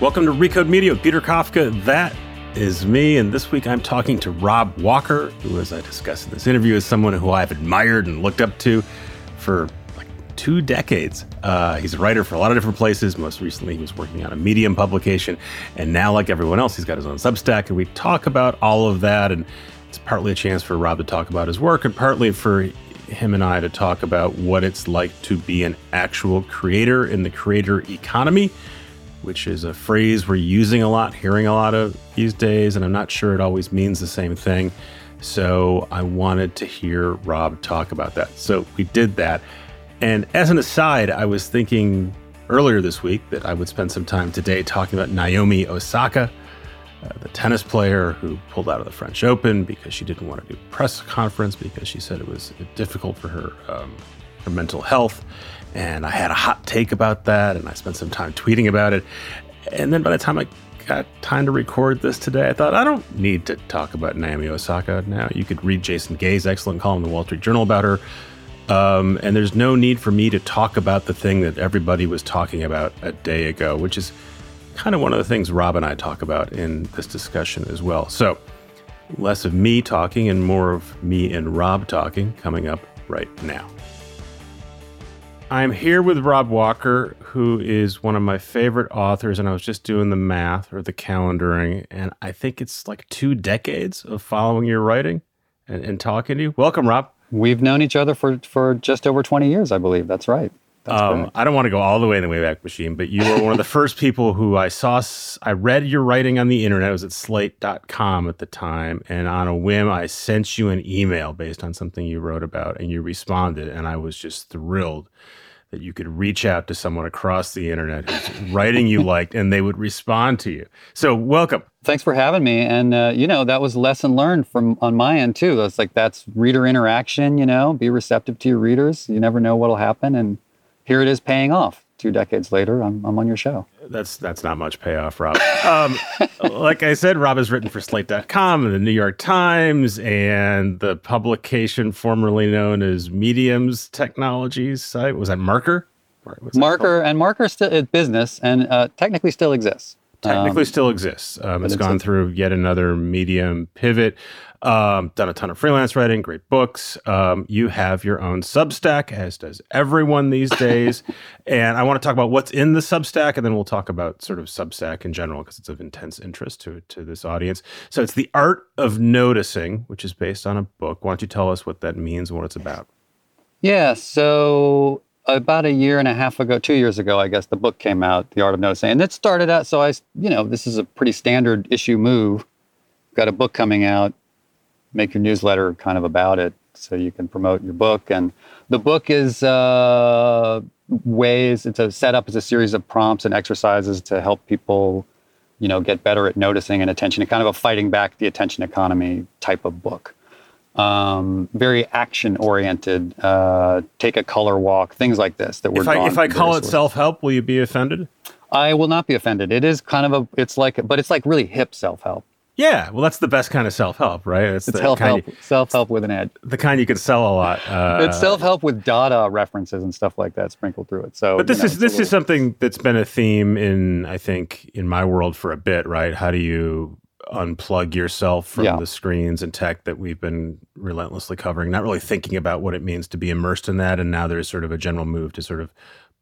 Welcome to Recode Media with Peter Kafka. That is me, and this week I'm talking to Rob Walker, who, as I discussed in this interview, is someone who I've admired and looked up to for like two decades. Uh, he's a writer for a lot of different places. Most recently, he was working on a Medium publication, and now, like everyone else, he's got his own Substack, and we talk about all of that. And it's partly a chance for Rob to talk about his work, and partly for him and I to talk about what it's like to be an actual creator in the creator economy which is a phrase we're using a lot, hearing a lot of these days, and I'm not sure it always means the same thing. So I wanted to hear Rob talk about that. So we did that. And as an aside, I was thinking earlier this week that I would spend some time today talking about Naomi Osaka, uh, the tennis player who pulled out of the French Open because she didn't want to do press conference because she said it was difficult for her, um, her mental health and I had a hot take about that, and I spent some time tweeting about it. And then by the time I got time to record this today, I thought I don't need to talk about Naomi Osaka now. You could read Jason Gay's excellent column in the Wall Street Journal about her. Um, and there's no need for me to talk about the thing that everybody was talking about a day ago, which is kind of one of the things Rob and I talk about in this discussion as well. So, less of me talking and more of me and Rob talking coming up right now. I'm here with Rob Walker, who is one of my favorite authors, and I was just doing the math or the calendaring, and I think it's like two decades of following your writing and, and talking to you. Welcome, Rob. We've known each other for for just over 20 years, I believe. That's right. Um, I don't want to go all the way in the Wayback Machine, but you were one of the first people who I saw. I read your writing on the internet. It was at slate.com at the time. And on a whim, I sent you an email based on something you wrote about, and you responded. And I was just thrilled that you could reach out to someone across the internet who's writing you liked and they would respond to you. So, welcome. Thanks for having me. And, uh, you know, that was lesson learned from on my end, too. That's like, that's reader interaction, you know, be receptive to your readers. You never know what'll happen. And here it is paying off two decades later, I'm, I'm on your show. That's that's not much payoff, Rob. Um, like I said, Rob has written for Slate.com and the New York Times and the publication formerly known as Medium's Technologies site. Was that Marker? Marker and Marker still business and uh, technically still exists technically um, still exists. Um, it's gone through yet another medium pivot. Um, done a ton of freelance writing, great books. Um, you have your own Substack, as does everyone these days. and I want to talk about what's in the Substack, and then we'll talk about sort of Substack in general because it's of intense interest to to this audience. So it's the art of noticing, which is based on a book. Why don't you tell us what that means and what it's about? Yeah. So about a year and a half ago, two years ago, I guess the book came out, The Art of Noticing, and it started out. So I, you know, this is a pretty standard issue move. Got a book coming out, make your newsletter kind of about it, so you can promote your book. And the book is uh, ways. It's a set up as a series of prompts and exercises to help people, you know, get better at noticing and attention. And kind of a fighting back the attention economy type of book um, very action oriented. Uh, take a color walk, things like this. That we're. If I, if I call it self help, will you be offended? I will not be offended. It is kind of a. It's like, but it's like really hip self help. Yeah, well, that's the best kind of self help, right? It's, it's self help, self help with an edge. The kind you could sell a lot. Uh, it's self help with Dada references and stuff like that sprinkled through it. So, but this know, is this little... is something that's been a theme in I think in my world for a bit, right? How do you unplug yourself from yeah. the screens and tech that we've been relentlessly covering, not really thinking about what it means to be immersed in that. And now there's sort of a general move to sort of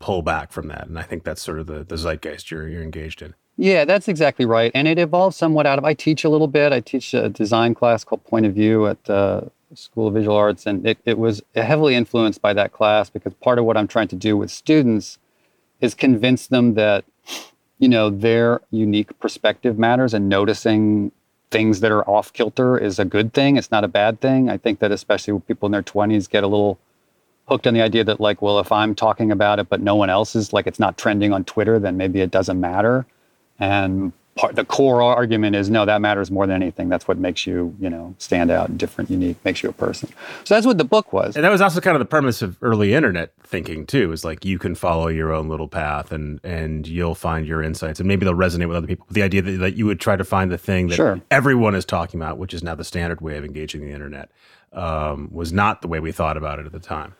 pull back from that. And I think that's sort of the, the zeitgeist you're, you're engaged in. Yeah, that's exactly right. And it evolved somewhat out of, I teach a little bit. I teach a design class called Point of View at uh, School of Visual Arts. And it, it was heavily influenced by that class because part of what I'm trying to do with students is convince them that you know, their unique perspective matters and noticing things that are off kilter is a good thing. It's not a bad thing. I think that especially when people in their 20s get a little hooked on the idea that like, well, if I'm talking about it but no one else is like it's not trending on Twitter, then maybe it doesn't matter. And part, the core argument is no, that matters more than anything. That's what makes you, you know, stand out, different, unique, makes you a person. So that's what the book was. And that was also kind of the premise of early internet thinking too. Is like you can follow your own little path and and you'll find your insights, and maybe they'll resonate with other people. The idea that, that you would try to find the thing that sure. everyone is talking about, which is now the standard way of engaging the internet, um, was not the way we thought about it at the time.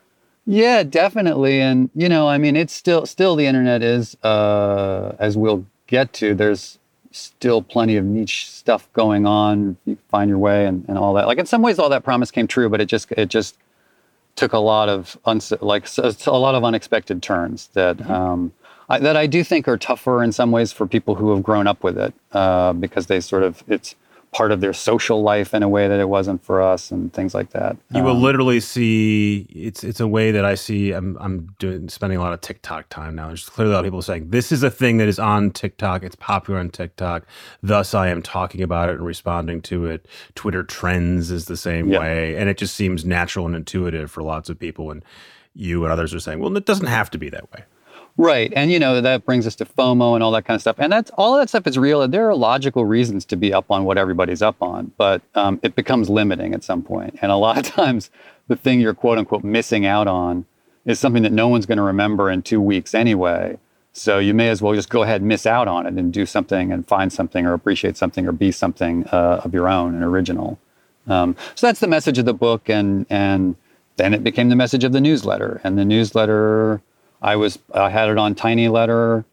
Yeah, definitely. And you know, I mean, it's still still the internet is, uh, as we'll get to. There's still plenty of niche stuff going on. You find your way and, and all that. Like in some ways, all that promise came true, but it just it just took a lot of like a lot of unexpected turns that mm-hmm. um, I, that I do think are tougher in some ways for people who have grown up with it uh, because they sort of it's part of their social life in a way that it wasn't for us and things like that. You um, will literally see it's it's a way that I see I'm I'm doing spending a lot of TikTok time now. There's clearly a lot of people saying this is a thing that is on TikTok. It's popular on TikTok. Thus I am talking about it and responding to it. Twitter trends is the same yeah. way. And it just seems natural and intuitive for lots of people and you and others are saying, well, it doesn't have to be that way. Right. And, you know, that brings us to FOMO and all that kind of stuff. And that's all that stuff is real. And there are logical reasons to be up on what everybody's up on, but um, it becomes limiting at some point. And a lot of times, the thing you're quote unquote missing out on is something that no one's going to remember in two weeks anyway. So you may as well just go ahead and miss out on it and do something and find something or appreciate something or be something uh, of your own and original. Um, so that's the message of the book. And, and then it became the message of the newsletter. And the newsletter I was I had it on tiny letter.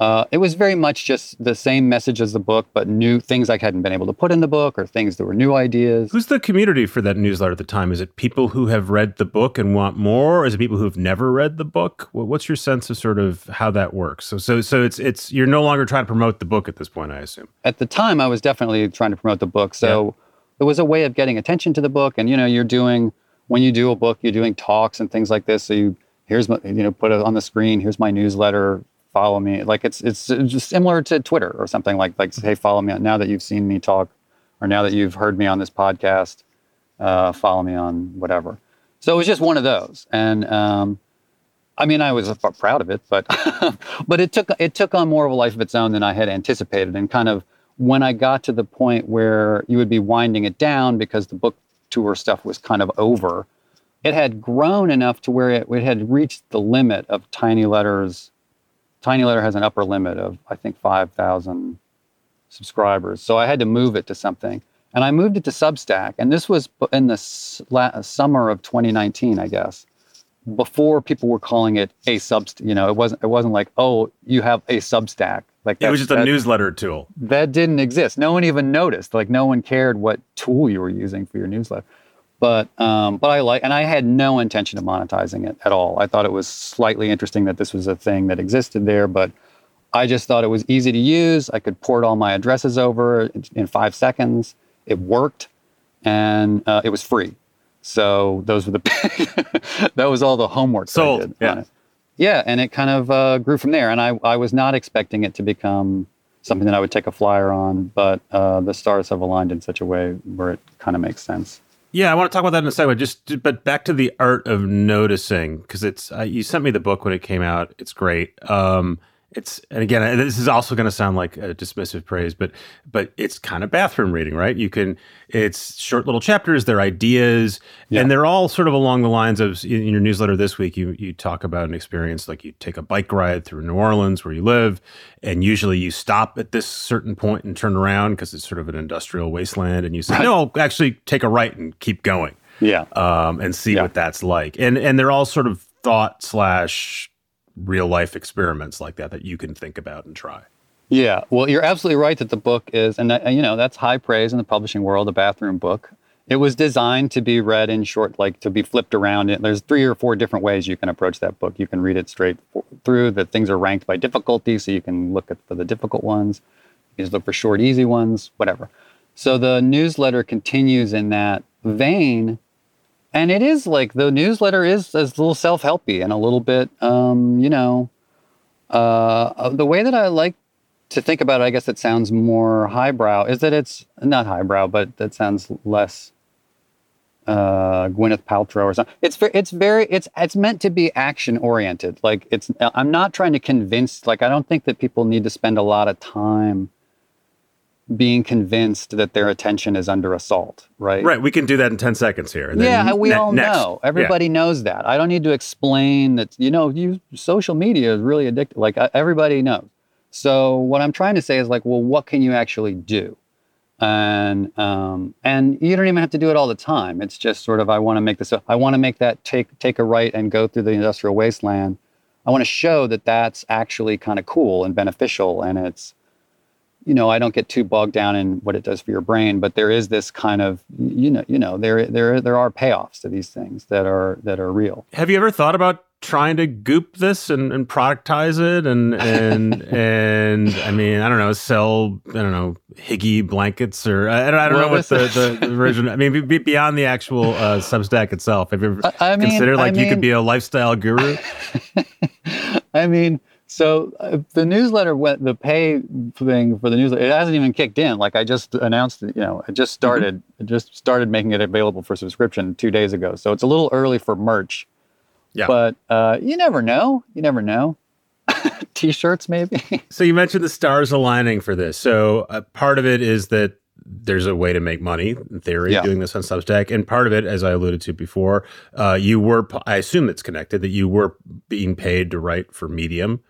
Uh, it was very much just the same message as the book, but new things I hadn't been able to put in the book or things that were new ideas. Who's the community for that newsletter at the time? Is it people who have read the book and want more? Or is it people who have never read the book? What's your sense of sort of how that works? So, so, so it's it's you're no longer trying to promote the book at this point, I assume. At the time, I was definitely trying to promote the book. So yeah. it was a way of getting attention to the book. And you know, you're doing when you do a book, you're doing talks and things like this. So you here's my you know put it on the screen here's my newsletter follow me. Like it's it's just similar to twitter or something like like hey follow me now that you've seen me talk or now that you've heard me on this podcast uh, follow me on whatever. So it was just one of those. And um, i mean i was proud of it but but it took it took on more of a life of its own than i had anticipated. And kind of when i got to the point where you would be winding it down because the book tour stuff was kind of over it had grown enough to where it, it had reached the limit of tiny letters. Tiny letter has an upper limit of, I think, 5,000 subscribers. So I had to move it to something. And I moved it to Substack. And this was in the summer of 2019, I guess, before people were calling it a Substack. You know, it wasn't, it wasn't like, oh, you have a Substack. Like it was just a that, newsletter tool. That didn't exist. No one even noticed. Like no one cared what tool you were using for your newsletter. But um, but I like, and I had no intention of monetizing it at all. I thought it was slightly interesting that this was a thing that existed there, but I just thought it was easy to use. I could port all my addresses over in five seconds. It worked, and uh, it was free. So those were the that was all the homework. Sold. yeah. Yeah, and it kind of uh, grew from there. And I I was not expecting it to become something that I would take a flyer on, but uh, the stars have aligned in such a way where it kind of makes sense. Yeah, I want to talk about that in a second. Just, but back to the art of noticing because it's uh, you sent me the book when it came out. It's great. Um, it's and again this is also going to sound like a dismissive praise but but it's kind of bathroom reading right you can it's short little chapters they're ideas yeah. and they're all sort of along the lines of in your newsletter this week you you talk about an experience like you take a bike ride through New Orleans where you live and usually you stop at this certain point and turn around because it's sort of an industrial wasteland and you say right. no I'll actually take a right and keep going yeah um, and see yeah. what that's like and and they're all sort of thought slash real life experiments like that that you can think about and try. Yeah, well, you're absolutely right that the book is, and uh, you know that's high praise in the publishing world. A bathroom book. It was designed to be read in short, like to be flipped around. There's three or four different ways you can approach that book. You can read it straight through. The things are ranked by difficulty, so you can look at for the difficult ones. You just look for short, easy ones, whatever. So the newsletter continues in that vein, and it is like the newsletter is, a little self-helpy and a little bit um, you know uh, the way that i like to think about it i guess it sounds more highbrow is that it's not highbrow but that sounds less uh, Gwyneth Paltrow or something. It's very, it's very, it's it's meant to be action oriented. Like it's, I'm not trying to convince. Like I don't think that people need to spend a lot of time being convinced that their attention is under assault, right? Right. We can do that in 10 seconds here. yeah, we ne- all next. know. Everybody yeah. knows that. I don't need to explain that, you know, you social media is really addictive. Like everybody knows. So what I'm trying to say is like, well, what can you actually do? And um, and you don't even have to do it all the time. It's just sort of I want to make this. I want to make that take take a right and go through the industrial wasteland. I want to show that that's actually kind of cool and beneficial. And it's, you know, I don't get too bogged down in what it does for your brain, but there is this kind of, you know, you know, there there there are payoffs to these things that are that are real. Have you ever thought about trying to goop this and, and productize it and and and I mean I don't know sell I don't know Higgy blankets or I don't, I don't well, know what the, the, the version I mean be, beyond the actual uh, Substack itself have you ever I mean, considered like I mean, you could be a lifestyle guru? I mean so uh, the newsletter went the pay thing for the newsletter. It hasn't even kicked in. Like I just announced, you know, I just mm-hmm. started, mm-hmm. just started making it available for subscription two days ago. So it's a little early for merch. Yeah. But uh, you never know. You never know. T-shirts, maybe. so you mentioned the stars aligning for this. So uh, part of it is that there's a way to make money in theory yeah. doing this on Substack, and part of it, as I alluded to before, uh, you were. I assume it's connected that you were being paid to write for Medium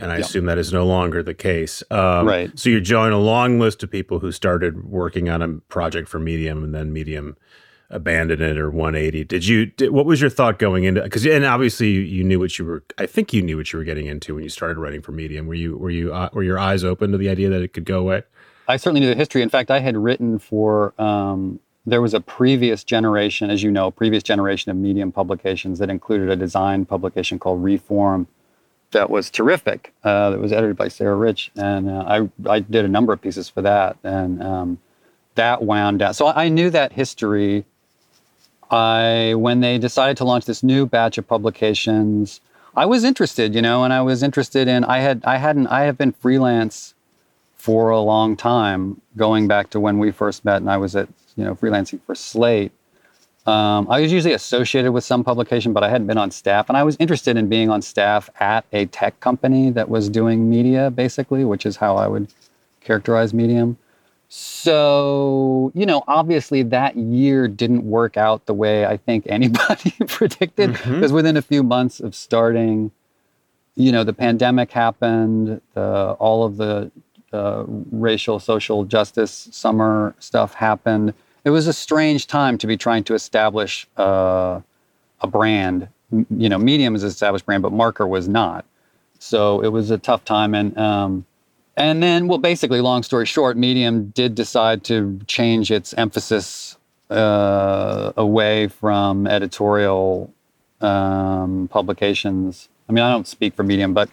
and I yep. assume that is no longer the case. Um, right. So you join a long list of people who started working on a project for Medium, and then Medium abandoned it or 180. Did you? Did, what was your thought going into? Because and obviously you, knew what you were. I think you knew what you were getting into when you started writing for Medium. Were you were you uh, were your eyes open to the idea that it could go away? I certainly knew the history. In fact, I had written for. Um, there was a previous generation, as you know, previous generation of Medium publications that included a design publication called Reform that was terrific. Uh, that was edited by Sarah Rich, and uh, I I did a number of pieces for that, and um, that wound down. So I knew that history. I when they decided to launch this new batch of publications, I was interested, you know, and I was interested in. I had I hadn't I have been freelance for a long time, going back to when we first met, and I was at you know freelancing for Slate um, I was usually associated with some publication, but I hadn't been on staff. And I was interested in being on staff at a tech company that was doing media, basically, which is how I would characterize Medium. So, you know, obviously that year didn't work out the way I think anybody predicted. Because mm-hmm. within a few months of starting, you know, the pandemic happened, the, all of the uh, racial, social justice summer stuff happened it was a strange time to be trying to establish uh, a brand. you know, Medium is an established brand, but Marker was not. So it was a tough time, and um, and then, well, basically, long story short, Medium did decide to change its emphasis uh, away from editorial um, publications. I mean, I don't speak for Medium, but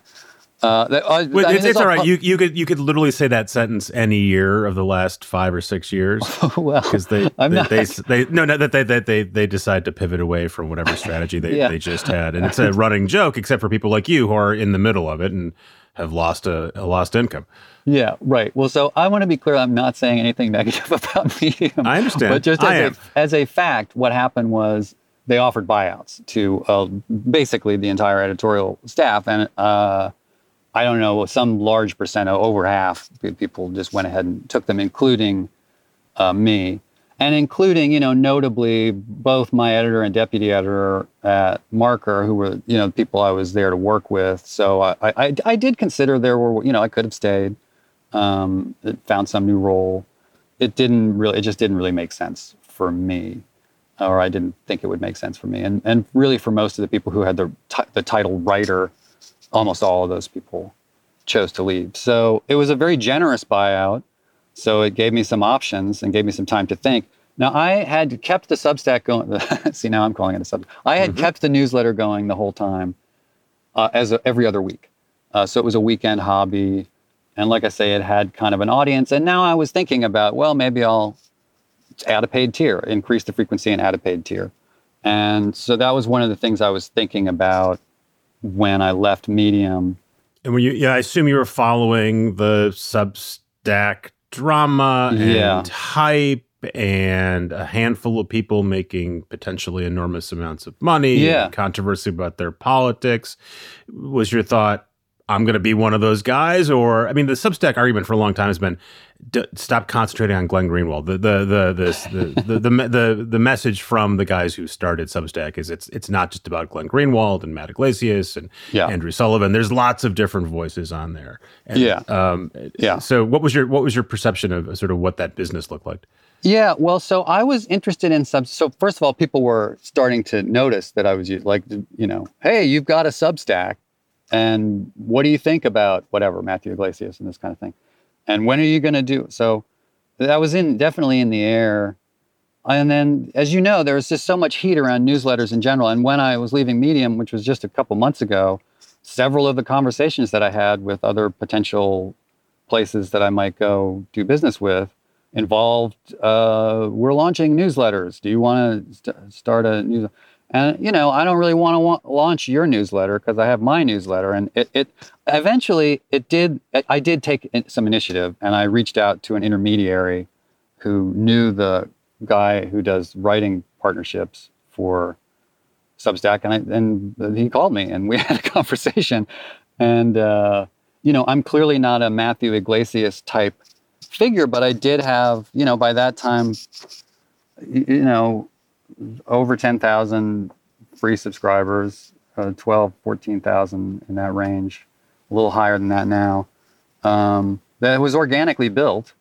uh, that, uh, Wait, it's, it's all right. you, you could you could literally say that sentence any year of the last five or six years. well, because they they, not... they, they, no no that they that they they decide to pivot away from whatever strategy they, yeah. they just had, and it's a running joke, except for people like you who are in the middle of it and have lost a, a lost income. Yeah, right. Well, so I want to be clear. I'm not saying anything negative about Medium. I understand, but just as, a, as a fact, what happened was they offered buyouts to uh, basically the entire editorial staff, and uh, I don't know, some large percent, over half, people just went ahead and took them, including uh, me, and including, you know, notably both my editor and deputy editor at Marker, who were, you know, people I was there to work with. So I, I, I did consider there were, you know, I could have stayed, um, found some new role. It didn't really, it just didn't really make sense for me or I didn't think it would make sense for me. And and really for most of the people who had the t- the title writer almost all of those people chose to leave. So it was a very generous buyout. So it gave me some options and gave me some time to think. Now I had kept the Substack going. See, now I'm calling it a sub. I had mm-hmm. kept the newsletter going the whole time, uh, as a, every other week. Uh, so it was a weekend hobby, and like I say, it had kind of an audience. And now I was thinking about, well, maybe I'll add a paid tier, increase the frequency, and add a paid tier. And so that was one of the things I was thinking about when I left Medium. And when you, yeah, I assume you were following the Substack drama yeah. and hype and a handful of people making potentially enormous amounts of money yeah. controversy about their politics. Was your thought, I'm going to be one of those guys? Or, I mean, the Substack argument for a long time has been d- stop concentrating on Glenn Greenwald. The the the this, the, the, the, the, the message from the guys who started Substack is it's it's not just about Glenn Greenwald and Matt Yglesias and yeah. Andrew Sullivan. There's lots of different voices on there. And, yeah. Um, yeah. So what was your what was your perception of sort of what that business looked like? Yeah, well, so I was interested in sub. So first of all, people were starting to notice that I was like, you know, hey, you've got a Substack, and what do you think about whatever Matthew Yglesias and this kind of thing, and when are you going to do so? That was in definitely in the air, and then as you know, there was just so much heat around newsletters in general. And when I was leaving Medium, which was just a couple months ago, several of the conversations that I had with other potential places that I might go do business with involved uh, we're launching newsletters. Do you want to st- start a news? And you know, I don't really want to wa- launch your newsletter because I have my newsletter. And it, it eventually it did. I did take some initiative, and I reached out to an intermediary who knew the guy who does writing partnerships for Substack, and I, and he called me, and we had a conversation. And uh, you know, I'm clearly not a Matthew Yglesias type figure, but I did have, you know, by that time, you know, over 10,000 free subscribers, uh, 12, 14,000 in that range, a little higher than that now. Um, that was organically built.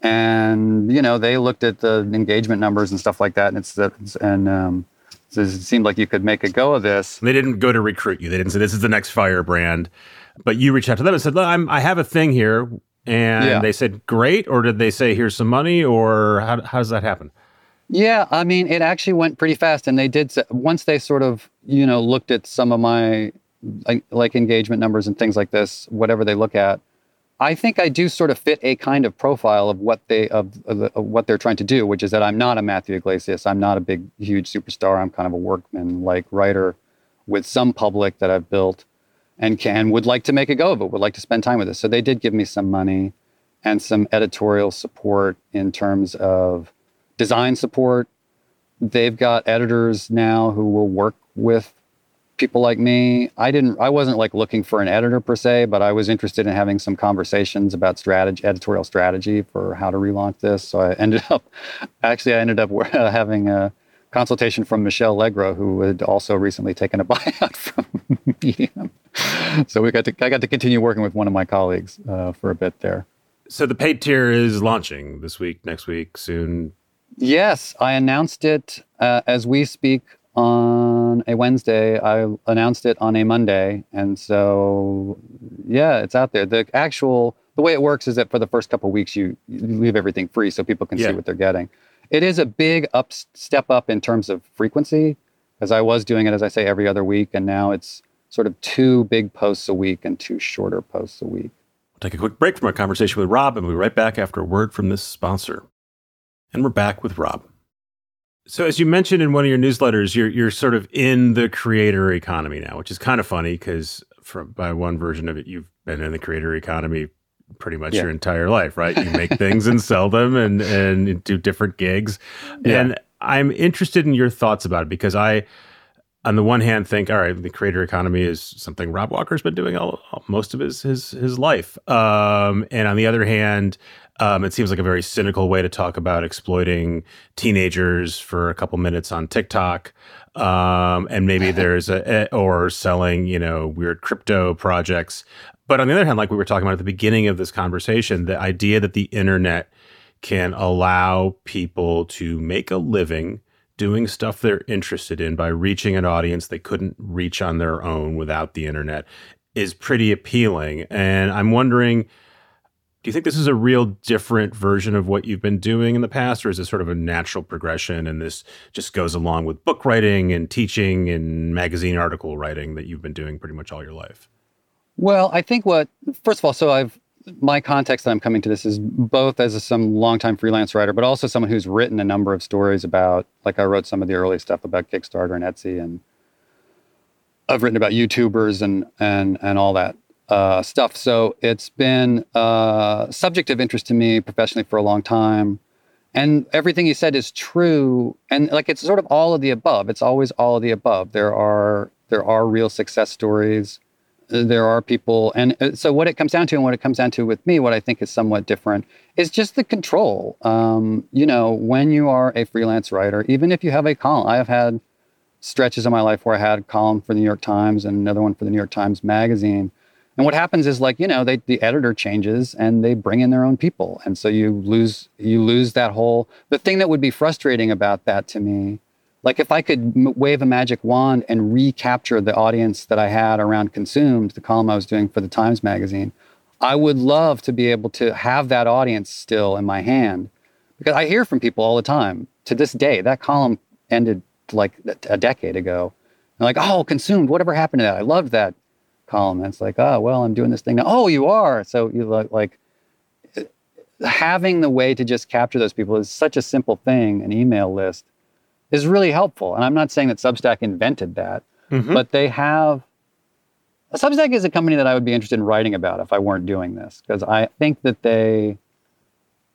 And, you know, they looked at the engagement numbers and stuff like that. And it's, it's and, um, so it seemed like you could make a go of this. They didn't go to recruit you. They didn't say this is the next firebrand, but you reached out to them and said, "Look, i have a thing here and yeah. they said great or did they say here's some money or how, how does that happen yeah i mean it actually went pretty fast and they did once they sort of you know looked at some of my like, engagement numbers and things like this whatever they look at i think i do sort of fit a kind of profile of what they of, of, of what they're trying to do which is that i'm not a matthew yglesias i'm not a big huge superstar i'm kind of a workman like writer with some public that i've built and can would like to make a go of it, would like to spend time with us. So they did give me some money and some editorial support in terms of design support. They've got editors now who will work with people like me. I didn't I wasn't like looking for an editor per se, but I was interested in having some conversations about strategy editorial strategy for how to relaunch this. So I ended up actually I ended up having a consultation from Michelle Legro, who had also recently taken a buyout from Medium. So we got to I got to continue working with one of my colleagues uh, for a bit there. So the paid tier is launching this week, next week, soon. Yes, I announced it uh, as we speak on a Wednesday. I announced it on a Monday, and so yeah, it's out there. The actual the way it works is that for the first couple weeks you, you leave everything free so people can yeah. see what they're getting. It is a big up step up in terms of frequency, as I was doing it, as I say, every other week, and now it's sort of two big posts a week and two shorter posts a week. We'll take a quick break from our conversation with Rob, and we'll be right back after a word from this sponsor. And we're back with Rob. So, as you mentioned in one of your newsletters, you're you're sort of in the creator economy now, which is kind of funny because, by one version of it, you've been in the creator economy pretty much yeah. your entire life, right? You make things and sell them and and do different gigs. Yeah. And I'm interested in your thoughts about it because I on the one hand think all right the creator economy is something rob walker's been doing all, all most of his his his life. Um, and on the other hand um, it seems like a very cynical way to talk about exploiting teenagers for a couple minutes on tiktok. Um, and maybe there's a, or selling you know weird crypto projects. But on the other hand, like we were talking about at the beginning of this conversation, the idea that the internet can allow people to make a living doing stuff they're interested in by reaching an audience they couldn't reach on their own without the internet is pretty appealing. And I'm wondering, do you think this is a real different version of what you've been doing in the past, or is it sort of a natural progression and this just goes along with book writing and teaching and magazine article writing that you've been doing pretty much all your life? Well, I think what first of all, so I've my context that I'm coming to this is both as a, some longtime freelance writer, but also someone who's written a number of stories about, like I wrote some of the early stuff about Kickstarter and Etsy, and I've written about YouTubers and and and all that uh, stuff. So it's been a subject of interest to me professionally for a long time. And everything you said is true. And like it's sort of all of the above. It's always all of the above. There are there are real success stories there are people and uh, so what it comes down to and what it comes down to with me what i think is somewhat different is just the control. Um, you know when you are a freelance writer even if you have a column i have had stretches of my life where i had a column for the new york times and another one for the new york times magazine. And what happens is like you know they, the editor changes and they bring in their own people. And so you lose you lose that whole the thing that would be frustrating about that to me like if I could m- wave a magic wand and recapture the audience that I had around consumed, the column I was doing for the Times magazine, I would love to be able to have that audience still in my hand because I hear from people all the time to this day. That column ended like a decade ago. And like, oh, consumed. Whatever happened to that? I loved that column. And it's like, oh, well, I'm doing this thing now. Oh, you are. So you like, like having the way to just capture those people is such a simple thing. An email list is really helpful. And I'm not saying that Substack invented that, mm-hmm. but they have. Substack is a company that I would be interested in writing about if I weren't doing this because I think that they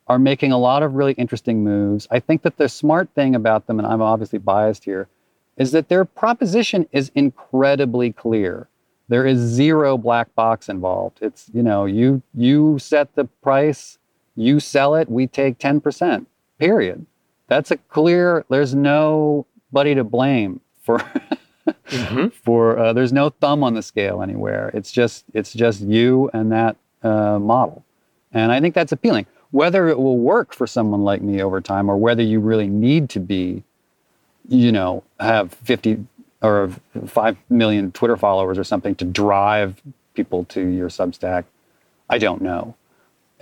are making a lot of really interesting moves. I think that the smart thing about them, and I'm obviously biased here, is that their proposition is incredibly clear. There is zero black box involved. It's, you know, you you set the price, you sell it, we take 10%. Period. That's a clear there's nobody to blame for mm-hmm. for uh, there's no thumb on the scale anywhere. It's just it's just you and that uh, model. And I think that's appealing whether it will work for someone like me over time or whether you really need to be, you know, have 50 or 5 million Twitter followers or something to drive people to your Substack, I don't know.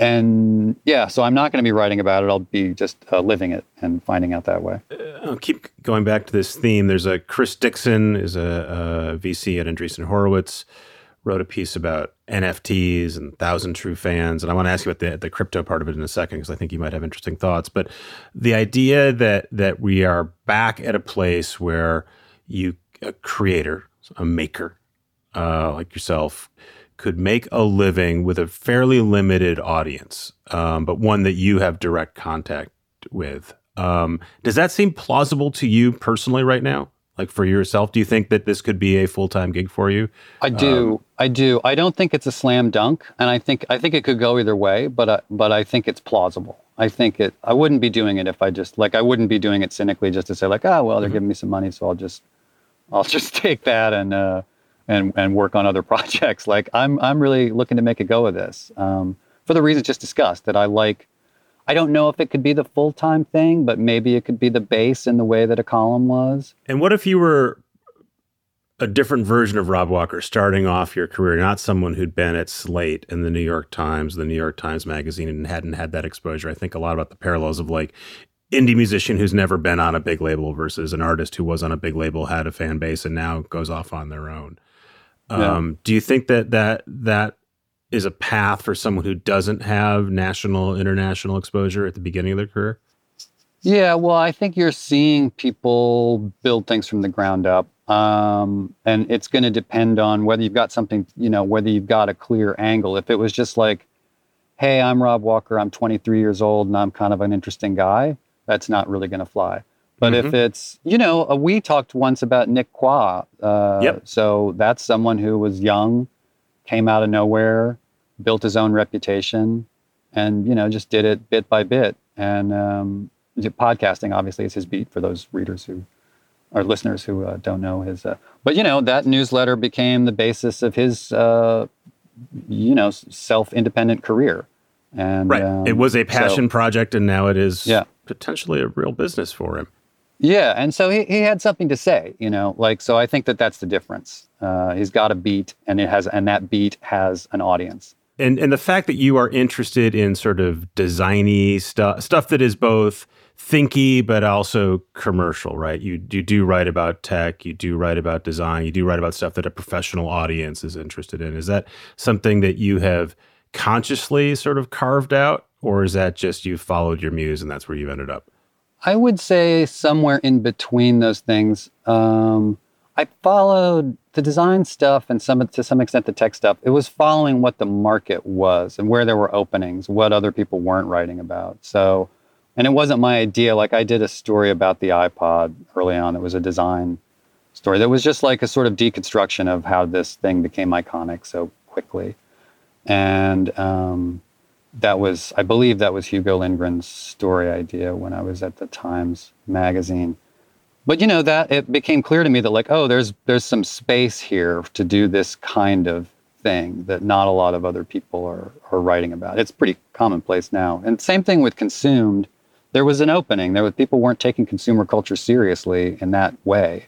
And yeah, so I'm not going to be writing about it. I'll be just uh, living it and finding out that way. Uh, I'll keep going back to this theme. There's a Chris Dixon is a, a VC at Andreessen Horowitz wrote a piece about NFTs and thousand true fans, and I want to ask you about the the crypto part of it in a second because I think you might have interesting thoughts. But the idea that that we are back at a place where you a creator, a maker, uh, like yourself, could make a living with a fairly limited audience, um, but one that you have direct contact with. Um, does that seem plausible to you personally right now? like for yourself? Do you think that this could be a full time gig for you? I do. Um, I do. I don't think it's a slam dunk, and I think I think it could go either way. But uh, but I think it's plausible. I think it. I wouldn't be doing it if I just like I wouldn't be doing it cynically just to say like oh well they're mm-hmm. giving me some money so I'll just I'll just take that and uh, and and work on other projects. Like I'm I'm really looking to make a go of this um, for the reasons just discussed that I like I don't know if it could be the full time thing, but maybe it could be the base in the way that a column was. And what if you were a different version of Rob Walker starting off your career, not someone who'd been at Slate and the New York Times, the New York Times Magazine, and hadn't had that exposure? I think a lot about the parallels of like indie musician who's never been on a big label versus an artist who was on a big label, had a fan base, and now goes off on their own. Yeah. Um, do you think that that that is a path for someone who doesn't have national, international exposure at the beginning of their career? Yeah, well, I think you're seeing people build things from the ground up. Um, and it's going to depend on whether you've got something, you know, whether you've got a clear angle. If it was just like, hey, I'm Rob Walker, I'm 23 years old, and I'm kind of an interesting guy, that's not really going to fly. But mm-hmm. if it's, you know, uh, we talked once about Nick Quah. Uh, yep. So that's someone who was young, came out of nowhere, built his own reputation, and you know just did it bit by bit. And um, podcasting obviously is his beat for those readers who are listeners who uh, don't know his. Uh, but you know that newsletter became the basis of his uh, you know self-independent career. And right, um, it was a passion so, project, and now it is yeah. potentially a real business for him. Yeah, and so he, he had something to say, you know, like so. I think that that's the difference. Uh, he's got a beat, and it has, and that beat has an audience and and the fact that you are interested in sort of designy stuff stuff that is both thinky but also commercial right you, you do write about tech you do write about design you do write about stuff that a professional audience is interested in is that something that you have consciously sort of carved out or is that just you followed your muse and that's where you ended up i would say somewhere in between those things um, i followed the design stuff and some to some extent the tech stuff, it was following what the market was and where there were openings, what other people weren't writing about. So, and it wasn't my idea. Like I did a story about the iPod early on. It was a design story that was just like a sort of deconstruction of how this thing became iconic so quickly. And um, that was, I believe, that was Hugo Lindgren's story idea when I was at the Times magazine but you know that it became clear to me that like oh there's there's some space here to do this kind of thing that not a lot of other people are are writing about it's pretty commonplace now and same thing with consumed there was an opening. There was people weren't taking consumer culture seriously in that way.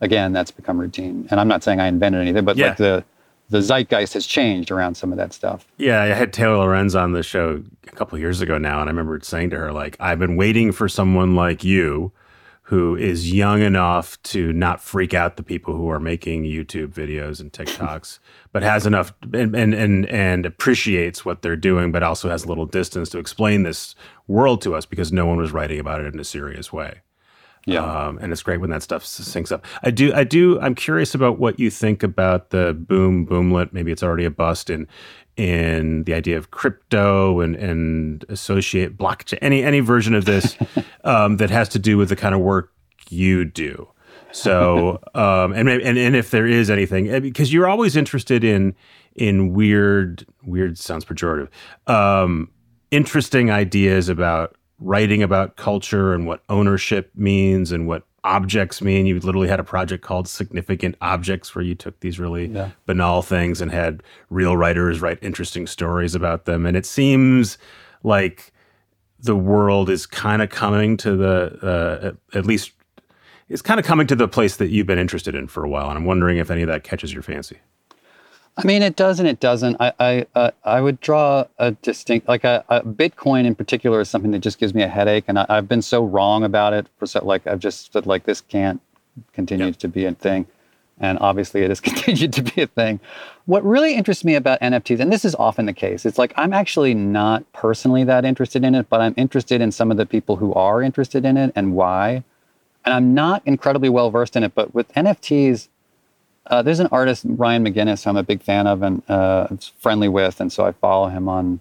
Again, that's become routine. And I'm not saying I invented anything, but Yeah. like the the zeitgeist has changed around some of that stuff. Yeah, I had Taylor Lorenz on the show a couple years ago now, and I remember saying to her, like, I've been waiting for someone like you who is young enough to not freak out the people who are making YouTube videos and TikToks, but has enough and, and and and appreciates what they're doing, but also has a little distance to explain this world to us because no one was writing about it in a serious way. Yeah. Um, and it's great when that stuff syncs up. I do, I do. I'm curious about what you think about the boom boomlet. Maybe it's already a bust in in the idea of crypto and and associate blockchain. Any any version of this um, that has to do with the kind of work you do. So, um, and, maybe- and and if there is anything, eh, because you're always interested in in weird weird sounds pejorative, um, interesting ideas about writing about culture and what ownership means and what objects mean. You literally had a project called Significant Objects where you took these really Yeah. banal things and had real writers write interesting stories about them. And it seems like the world is kind of coming to the, uh, at- at least, it's kind of coming to the place that you've been interested in for a while. And I'm wondering if any of that catches your fancy. I mean, it does and it doesn't. I I uh, I would draw a distinct like a, a Bitcoin in particular is something that just gives me a headache, and I, I've been so wrong about it for so like I've just said like this can't continue Yep. to be a thing, and obviously it has continued to be a thing. What really interests me about NFTs, and this is often the case, it's like I'm actually not personally that interested in it, but I'm interested in some of the people who are interested in it and why, and I'm not incredibly well versed in it. But with NFTs, uh, there's an artist, Ryan McGinness, who I'm a big fan of and uh, friendly with, and so I follow him on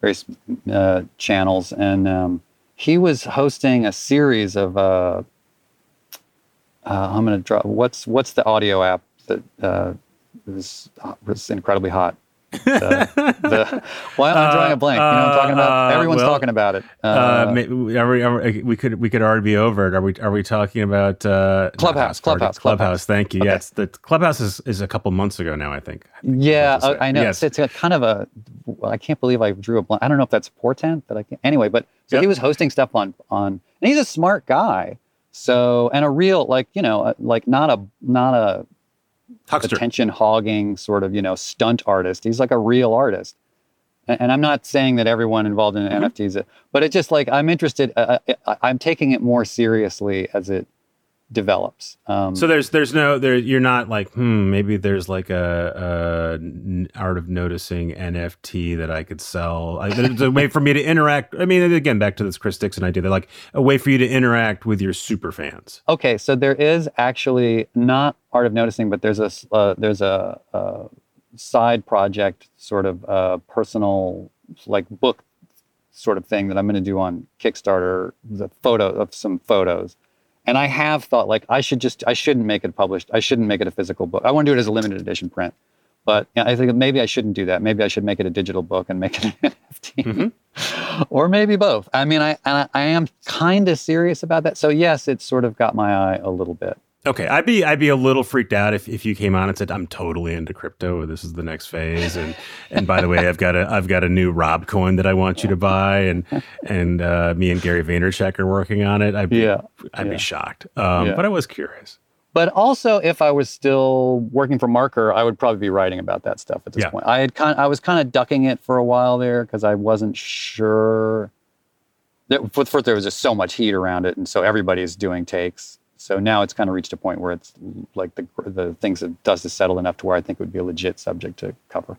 various uh, channels. And um, he was hosting a series of. Uh, uh, I'm going to draw. What's what's the audio app that uh, was was incredibly hot? The, the, well, I'm drawing a blank. You know what I'm talking about? Uh, Everyone's well, talking about it. Uh, Uh, we, are we, we could we could already be over it. Are we are we talking about uh, Clubhouse, House Clubhouse, Clubhouse? Clubhouse. Thank you. Okay. Yes, the Clubhouse is, is a couple months ago now. I think. Yeah, What to say. I, I know. Yes. It's, it's a kind of a. I can't believe I drew a blank. I don't know if that's a portent that I can. Anyway, but so Yep. he was hosting stuff on on, and he's a smart guy. So and a real like you know uh, like not a not a Huckster. attention hogging sort of you know stunt artist. He's like a real artist. And, and I'm not saying that everyone involved in Mm-hmm. NFTs, but it's just like I'm interested. Uh, I, I'm taking it more seriously as it develops. Um, So there's there's no there you're not like hmm maybe there's like a art of noticing NFT that I could sell. There's a way for me to interact. I mean, again, back to this Chris Dixon idea. They're like a way for you to interact with your super fans. Okay, so there is actually not art of noticing, but there's a uh, there's a, a side project, sort of uh, personal like book sort of thing that I'm going to do on Kickstarter. The photo of some photos, and I have thought like I should just I shouldn't make it published. I shouldn't make it a physical book. I want to do it as a limited edition print. But yeah, I think maybe I shouldn't do that. Maybe I should make it a digital book and make it an NFT, mm-hmm. or maybe both. I mean, I I, I am kind of serious about that. So yes, it's sort of got my eye a little bit. Okay, I'd be I'd be a little freaked out if, if you came on and said I'm totally into crypto. This is the next phase, and and by the way, I've got a I've got a new Rob coin that I want you to buy, and and uh, me and Gary Vaynerchuk are working on it. I'd be, Yeah, I'd yeah. be shocked. Um, Yeah. But I was curious. But also, if I was still working for Marker, I would probably be writing about that stuff at this Yeah. point. I had kind, I was kind of ducking it for a while there because I wasn't sure. That, for, first, there was just so much heat around it, and so everybody's doing takes. So now it's kind of reached a point where it's like the the things that does is settled enough to where I think it would be a legit subject to cover.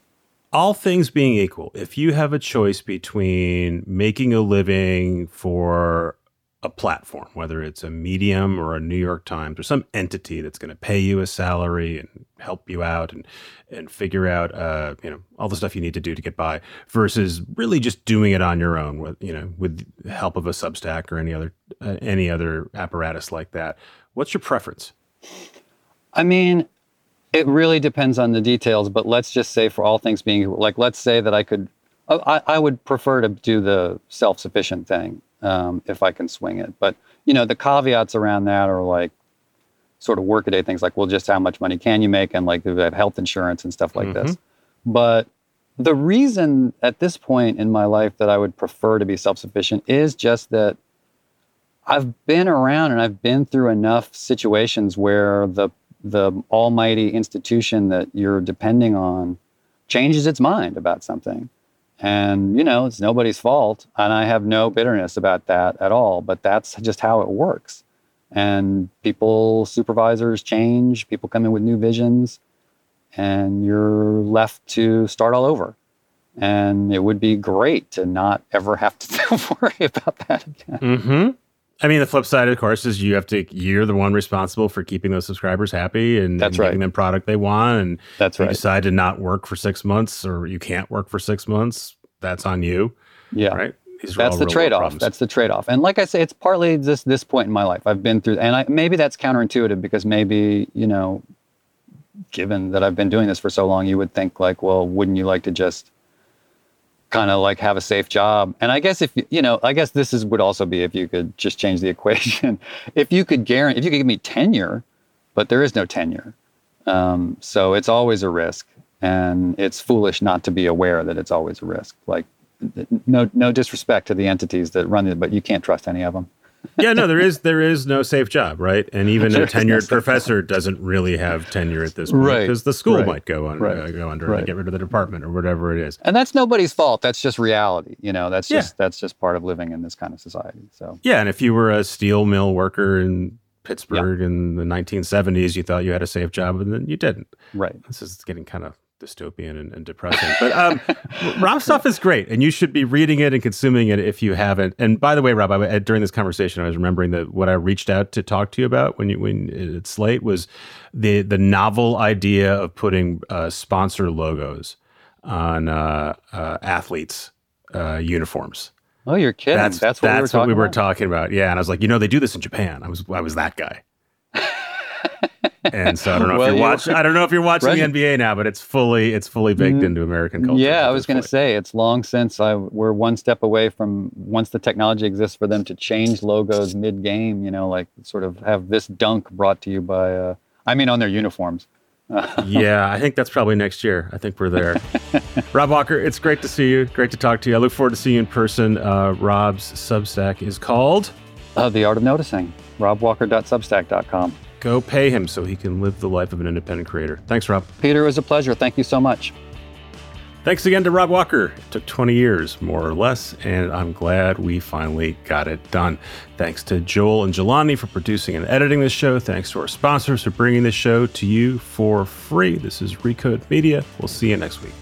all things being equal, if you have a choice between making a living for a platform, whether it's a medium or a New York Times or some entity that's going to pay you a salary and help you out and and figure out uh, you know all the stuff you need to do to get by, versus really just doing it on your own with you know with the help of a Substack or any other uh, any other apparatus like that. What's your preference? I mean, it really depends on the details, but let's just say, for all things being like, let's say that I could, I, I would prefer to do the self sufficient thing um, if I can swing it. But, you know, the caveats around that are like sort of workaday things like, well, just how much money can you make? And like, do they have health insurance and stuff like this? But the reason at this point in my life that I would prefer to be self sufficient is just that I've been around and I've been through enough situations where the the almighty institution that you're depending on changes its mind about something. And, you know, it's nobody's fault. And I have no bitterness about that at all. But that's just how it works. And people, supervisors change, people come in with new visions, and you're left to start all over. And it would be great to not ever have to worry about that again. Mm-hmm. I mean, the flip side, of course, is you have to. You're the one responsible for keeping those subscribers happy and, That's and right. giving them product they want. And That's you right. decide to not work for six months, or you can't work for six months. That's on you, Yeah. right? These that's the trade-off that's the trade-off and like i say it's partly this this point in my life i've been through and I, maybe that's counterintuitive because maybe you know given that i've been doing this for so long you would think like well wouldn't you like to just kind of like have a safe job. And i guess if you- know i guess this is would also be if you could just change the equation. If you could guarantee if you could give me tenure but there is no tenure um, so it's always a risk. And it's foolish not to be aware that it's always a risk. Like no no disrespect to the entities that run it, but you can't trust any of them. Yeah, no, there is there is no safe job, right? And even a There is no tenured professor doesn't really have tenure at this point Right, because the school right, might go under, right, uh, go under and get rid of the department or whatever it is. And that's nobody's fault. That's just reality. You know, that's Yeah. just that's just part of living in this kind of society. So Yeah, and if you were a steel mill worker in Pittsburgh in the 1970s, you thought you had a safe job, and then you didn't. right. This is getting kind of dystopian and, and depressing. But um, Rob's stuff is great, and you should be reading it and consuming it if you haven't. And by the way, Rob, I, during this conversation, I was remembering that what I reached out to talk to you about when you when at Slate was the the novel idea of putting uh, sponsor logos on uh, uh, athletes' uh, uniforms. Oh, you're kidding. That's That's, what, we were that's talking what we were about? talking about. Yeah, and I was like, you know, they do this in Japan. I was I was that guy. and so I don't know Well, if you're watching. I don't know if you're watching the NBA now, but it's fully it's fully baked Mm, into American culture. Yeah, I was going to say it's long since I we're one step away from once the technology exists for them to change logos mid game. You know, like sort of have this dunk brought to you by. Uh, I mean, on their uniforms. yeah, I think that's probably next year. I think we're there. Rob Walker, it's great to see you. Great to talk to you. I look forward to seeing you in person. Uh, Rob's Substack is called. Uh, the art of noticing. RobWalker.substack.com. Go pay him so he can live the life of an independent creator. Thanks, Rob. Peter, it was a pleasure. Thank you so much. Thanks again to Rob Walker. It took 20 years, more or less, and I'm glad we finally got it done. Thanks to Joel and Jelani for producing and editing this show. Thanks to our sponsors for bringing this show to you for free. This is Recode Media. We'll see you next week.